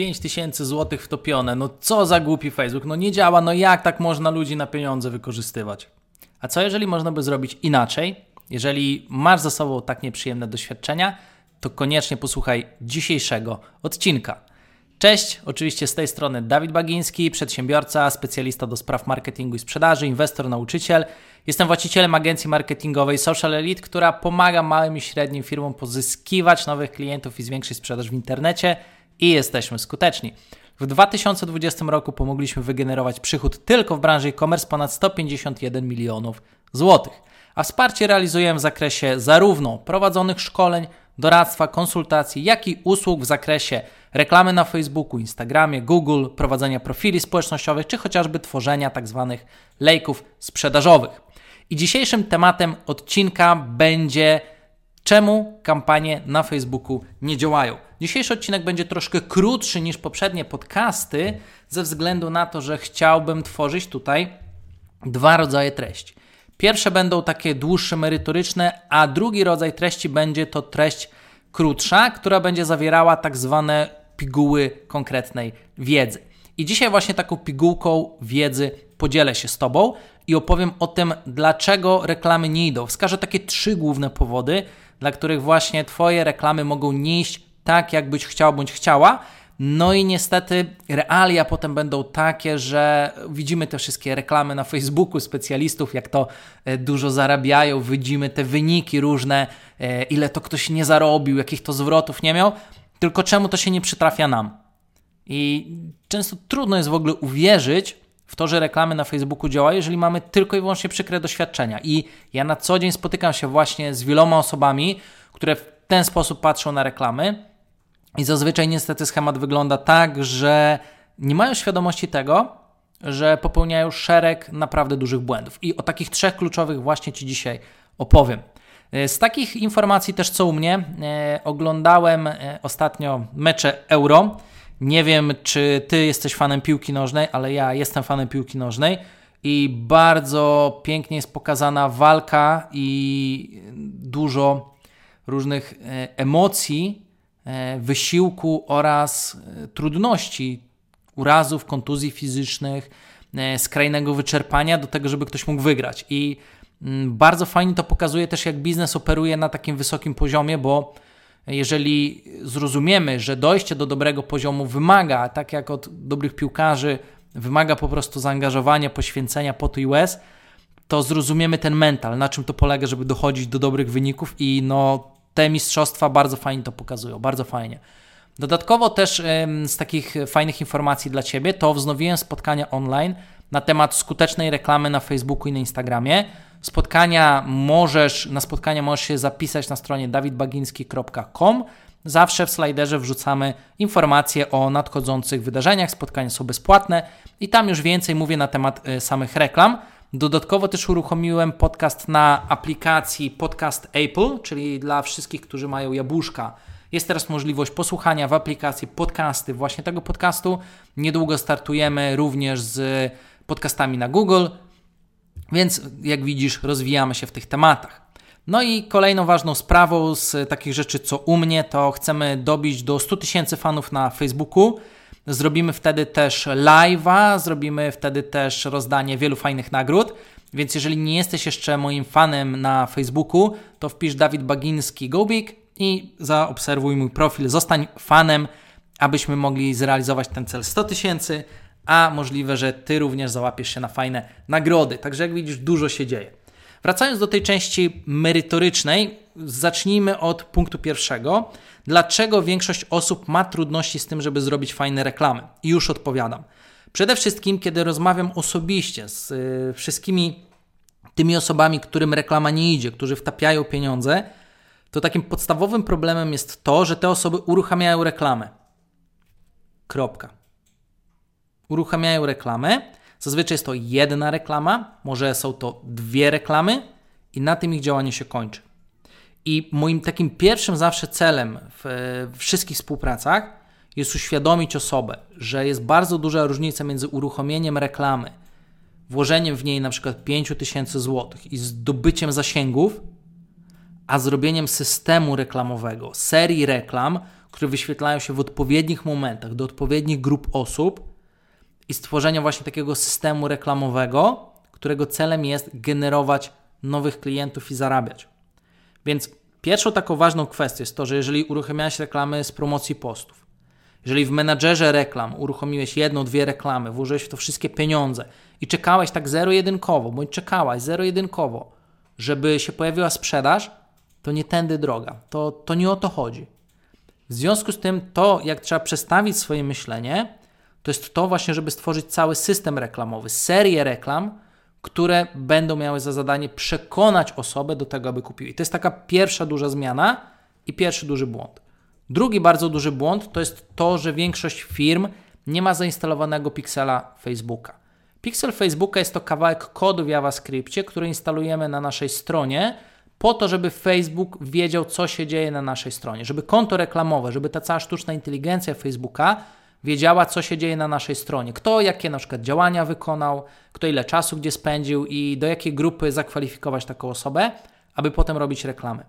5000 zł wtopione. No co za głupi Facebook. No nie działa. No jak tak można ludzi na pieniądze wykorzystywać? A co jeżeli można by zrobić inaczej? Jeżeli masz za sobą tak nieprzyjemne doświadczenia, to koniecznie posłuchaj dzisiejszego odcinka. Cześć, oczywiście z tej strony Dawid Bagiński, przedsiębiorca, specjalista do spraw marketingu i sprzedaży, inwestor, nauczyciel. Jestem właścicielem agencji marketingowej Social Elite, która pomaga małym i średnim firmom pozyskiwać nowych klientów i zwiększyć sprzedaż w internecie i jesteśmy skuteczni. W 2020 roku pomogliśmy wygenerować przychód tylko w branży e-commerce ponad 151 milionów złotych. A wsparcie realizujemy w zakresie zarówno prowadzonych szkoleń, doradztwa, konsultacji, jak i usług w zakresie reklamy na Facebooku, Instagramie, Google, prowadzenia profili społecznościowych, czy chociażby tworzenia tzw. Tak lejków sprzedażowych. I dzisiejszym tematem odcinka będzie czemu kampanie na Facebooku nie działają. Dzisiejszy odcinek będzie troszkę krótszy niż poprzednie podcasty, ze względu na to, że chciałbym tworzyć tutaj dwa rodzaje treści. Pierwsze będą takie dłuższe, merytoryczne, a drugi rodzaj treści będzie to treść krótsza, która będzie zawierała tak zwane piguły konkretnej wiedzy. I dzisiaj właśnie taką pigułką wiedzy podzielę się z Tobą i opowiem o tym, dlaczego reklamy nie idą. Wskażę takie trzy główne powody, dla których właśnie Twoje reklamy mogą nie iść tak, jakbyś chciał bądź chciała. No i niestety realia potem będą takie, że widzimy te wszystkie reklamy na Facebooku specjalistów, jak to e, dużo zarabiają, widzimy te wyniki różne, e, ile to ktoś nie zarobił, jakich to zwrotów nie miał, tylko czemu to się nie przytrafia nam. I często trudno jest w ogóle uwierzyć w to, że reklamy na Facebooku działają, jeżeli mamy tylko i wyłącznie przykre doświadczenia. I ja na co dzień spotykam się właśnie z wieloma osobami, które w ten sposób patrzą na reklamy i zazwyczaj niestety schemat wygląda tak, że nie mają świadomości tego, że popełniają szereg naprawdę dużych błędów. I o takich trzech kluczowych właśnie Ci dzisiaj opowiem. E, z takich informacji też co u mnie, e, oglądałem e, ostatnio mecze Euro. Nie wiem, czy Ty jesteś fanem piłki nożnej, ale ja jestem fanem piłki nożnej i bardzo pięknie jest pokazana walka i dużo różnych emocji E, wysiłku oraz e, trudności, urazów, kontuzji fizycznych, e, skrajnego wyczerpania do tego, żeby ktoś mógł wygrać. I mm, bardzo fajnie to pokazuje też, jak biznes operuje na takim wysokim poziomie, bo jeżeli zrozumiemy, że dojście do dobrego poziomu wymaga, tak jak od dobrych piłkarzy, wymaga po prostu zaangażowania, poświęcenia potu i łez, to zrozumiemy ten mental, na czym to polega, żeby dochodzić do dobrych wyników i no te mistrzostwa bardzo fajnie to pokazują, bardzo fajnie. Dodatkowo też z takich fajnych informacji dla Ciebie to wznowiłem spotkania online na temat skutecznej reklamy na Facebooku i na Instagramie. Spotkania możesz, na spotkania możesz się zapisać na stronie dawidbaginski.com. Zawsze w slajderze wrzucamy informacje o nadchodzących wydarzeniach. Spotkania są bezpłatne i tam już więcej mówię na temat y, samych reklam. Dodatkowo też uruchomiłem podcast na aplikacji Podcast Apple, czyli dla wszystkich, którzy mają jabłuszka. Jest teraz możliwość posłuchania w aplikacji podcasty właśnie tego podcastu. Niedługo startujemy również z podcastami na Google, więc jak widzisz, rozwijamy się w tych tematach. No i kolejną ważną sprawą z takich rzeczy, co u mnie, to chcemy dobić do 100 tysięcy fanów na Facebooku. Zrobimy wtedy też live'a, zrobimy wtedy też rozdanie wielu fajnych nagród. Więc jeżeli nie jesteś jeszcze moim fanem na Facebooku, to wpisz Dawid Bagiński Gobik i zaobserwuj mój profil, zostań fanem, abyśmy mogli zrealizować ten cel 100 tysięcy, a możliwe, że Ty również załapiesz się na fajne nagrody. Także jak widzisz, dużo się dzieje. Wracając do tej części merytorycznej, zacznijmy od punktu pierwszego. Dlaczego większość osób ma trudności z tym, żeby zrobić fajne reklamy? I już odpowiadam. Przede wszystkim, kiedy rozmawiam osobiście z y, wszystkimi tymi osobami, którym reklama nie idzie, którzy wtapiają pieniądze, to takim podstawowym problemem jest to, że te osoby uruchamiają reklamę. Kropka. Uruchamiają reklamę. Zazwyczaj jest to jedna reklama, może są to dwie reklamy, i na tym ich działanie się kończy. I moim takim pierwszym zawsze celem w, wszystkich współpracach jest uświadomić osobę, że jest bardzo duża różnica między uruchomieniem reklamy, włożeniem w niej na przykład 5000 zł i zdobyciem zasięgów, a zrobieniem systemu reklamowego, serii reklam, które wyświetlają się w odpowiednich momentach do odpowiednich grup osób i stworzenia właśnie takiego systemu reklamowego, którego celem jest generować nowych klientów i zarabiać. Więc pierwszą taką ważną kwestią jest to, że jeżeli uruchamiałeś reklamy z promocji postów, jeżeli w menadżerze reklam uruchomiłeś jedną, dwie reklamy, włożyłeś w to wszystkie pieniądze i czekałeś tak zero-jedynkowo, bądź czekałaś zero-jedynkowo, żeby się pojawiła sprzedaż, to nie tędy droga. To, to nie o to chodzi. W związku z tym, to jak trzeba przestawić swoje myślenie, to jest to właśnie, żeby stworzyć cały system reklamowy, serię reklam, które będą miały za zadanie przekonać osobę do tego, aby kupiła. I to jest taka pierwsza duża zmiana i pierwszy duży błąd. Drugi bardzo duży błąd to jest to, że większość firm nie ma zainstalowanego piksela Facebooka. Pixel Facebooka jest to kawałek kodu w JavaScriptie, który instalujemy na naszej stronie po to, żeby Facebook wiedział, co się dzieje na naszej stronie, żeby konto reklamowe, żeby ta cała sztuczna inteligencja Facebooka wiedziała, co się dzieje na naszej stronie. Kto jakie na przykład działania wykonał, kto ile czasu gdzie spędził i do jakiej grupy zakwalifikować taką osobę, aby potem robić reklamy.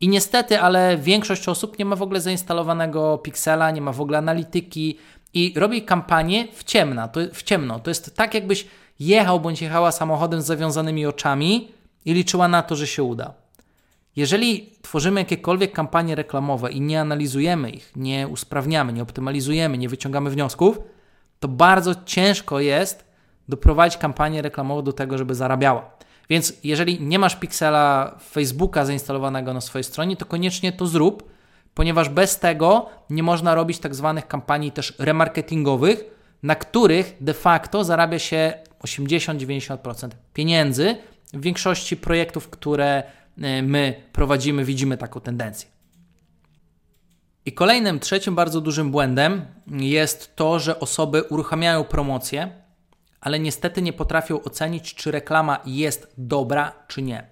I niestety, ale większość osób nie ma w ogóle zainstalowanego Pixela, nie ma w ogóle analityki i robi kampanię w ciemno. To, w ciemno. to jest tak, jakbyś jechał bądź jechała samochodem z zawiązanymi oczami i liczyła na to, że się uda. Jeżeli tworzymy jakiekolwiek kampanie reklamowe i nie analizujemy ich, nie usprawniamy, nie optymalizujemy, nie wyciągamy wniosków, to bardzo ciężko jest doprowadzić kampanię reklamową do tego, żeby zarabiała. Więc jeżeli nie masz piksela Facebooka zainstalowanego na swojej stronie, to koniecznie to zrób, ponieważ bez tego nie można robić tak zwanych kampanii też remarketingowych, na których de facto zarabia się 80-90% pieniędzy w większości projektów, które my prowadzimy, widzimy taką tendencję. I kolejnym, trzecim bardzo dużym błędem jest to, że osoby uruchamiają promocję, ale niestety nie potrafią ocenić, czy reklama jest dobra, czy nie.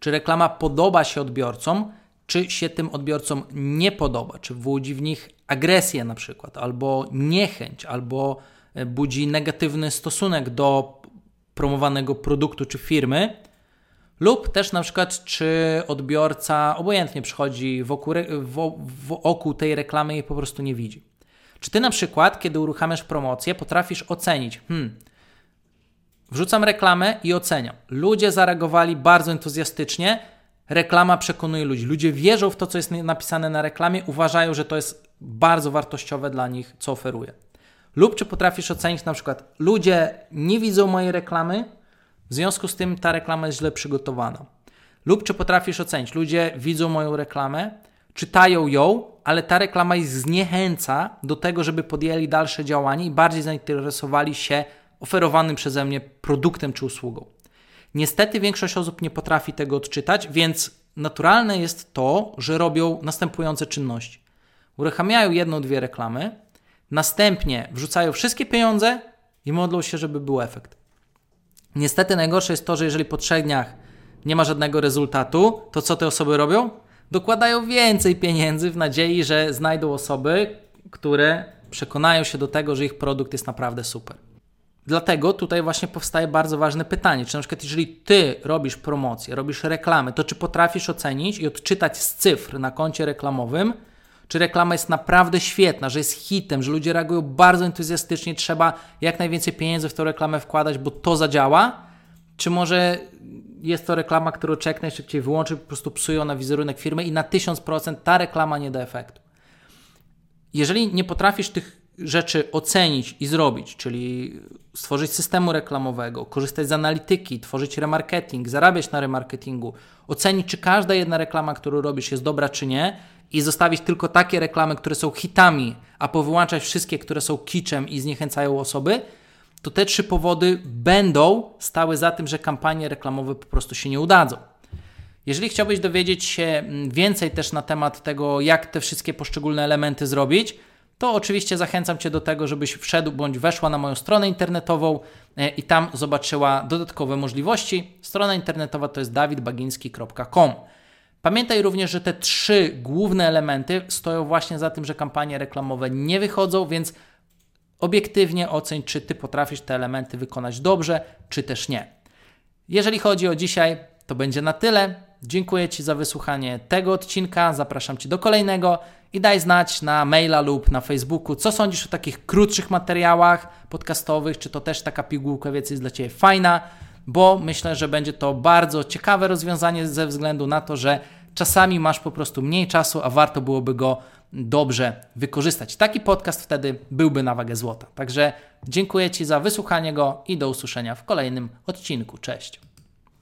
Czy reklama podoba się odbiorcom, czy się tym odbiorcom nie podoba, czy budzi w nich agresję na przykład, albo niechęć, albo e, budzi negatywny stosunek do promowanego produktu czy firmy, lub też na przykład, czy odbiorca obojętnie przychodzi wokół, wokół tej reklamy i po prostu nie widzi. Czy ty na przykład, kiedy uruchamiasz promocję, potrafisz ocenić, hmm, wrzucam reklamę i oceniam. Ludzie zareagowali bardzo entuzjastycznie, reklama przekonuje ludzi. Ludzie wierzą w to, co jest napisane na reklamie, uważają, że to jest bardzo wartościowe dla nich, co oferuje. Lub czy potrafisz ocenić na przykład, ludzie nie widzą mojej reklamy, w związku z tym ta reklama jest źle przygotowana. Lub czy potrafisz ocenić, ludzie widzą moją reklamę, czytają ją, ale ta reklama ich zniechęca do tego, żeby podjęli dalsze działanie i bardziej zainteresowali się oferowanym przeze mnie produktem czy usługą. Niestety większość osób nie potrafi tego odczytać, więc naturalne jest to, że robią następujące czynności. Uruchamiają jedną, dwie reklamy, następnie wrzucają wszystkie pieniądze i modlą się, żeby był efekt. Niestety najgorsze jest to, że jeżeli po trzech dniach nie ma żadnego rezultatu, to co te osoby robią? Dokładają więcej pieniędzy w nadziei, że znajdą osoby, które przekonają się do tego, że ich produkt jest naprawdę super. Dlatego tutaj właśnie powstaje bardzo ważne pytanie, czy na przykład jeżeli ty robisz promocję, robisz reklamy, to czy potrafisz ocenić i odczytać z cyfr na koncie reklamowym, czy reklama jest naprawdę świetna, że jest hitem, że ludzie reagują bardzo entuzjastycznie, trzeba jak najwięcej pieniędzy w tę reklamę wkładać, bo to zadziała, czy może jest to reklama, którą czek najszybciej wyłączy, po prostu psują na wizerunek firmy i na 1000% ta reklama nie da efektu. Jeżeli nie potrafisz tych rzeczy ocenić i zrobić, czyli stworzyć systemu reklamowego, korzystać z analityki, tworzyć remarketing, zarabiać na remarketingu, ocenić, czy każda jedna reklama, którą robisz, jest dobra, czy nie, i zostawić tylko takie reklamy, które są hitami, a powyłączać wszystkie, które są kiczem i zniechęcają osoby, to te trzy powody będą stały za tym, że kampanie reklamowe po prostu się nie udadzą. Jeżeli chciałbyś dowiedzieć się mm, więcej też na temat tego, jak te wszystkie poszczególne elementy zrobić, to oczywiście zachęcam Cię do tego, żebyś wszedł bądź weszła na moją stronę internetową e, i tam zobaczyła dodatkowe możliwości. Strona internetowa to jest dawidbagiński.com. Pamiętaj również, że te trzy główne elementy stoją właśnie za tym, że kampanie reklamowe nie wychodzą, więc obiektywnie oceń, czy Ty potrafisz te elementy wykonać dobrze, czy też nie. Jeżeli chodzi o dzisiaj, to będzie na tyle. dziękuję Ci za wysłuchanie tego odcinka. Zapraszam Cię do kolejnego i daj znać na maila lub na Facebooku, co sądzisz o takich krótszych materiałach podcastowych, czy to też taka pigułka wiedzy jest dla Ciebie fajna, bo myślę, że będzie to bardzo ciekawe rozwiązanie ze względu na to, że czasami masz po prostu mniej czasu, a warto byłoby go dobrze wykorzystać. Taki podcast wtedy byłby na wagę złota. Także dziękuję Ci za wysłuchanie go i do usłyszenia w kolejnym odcinku. Cześć.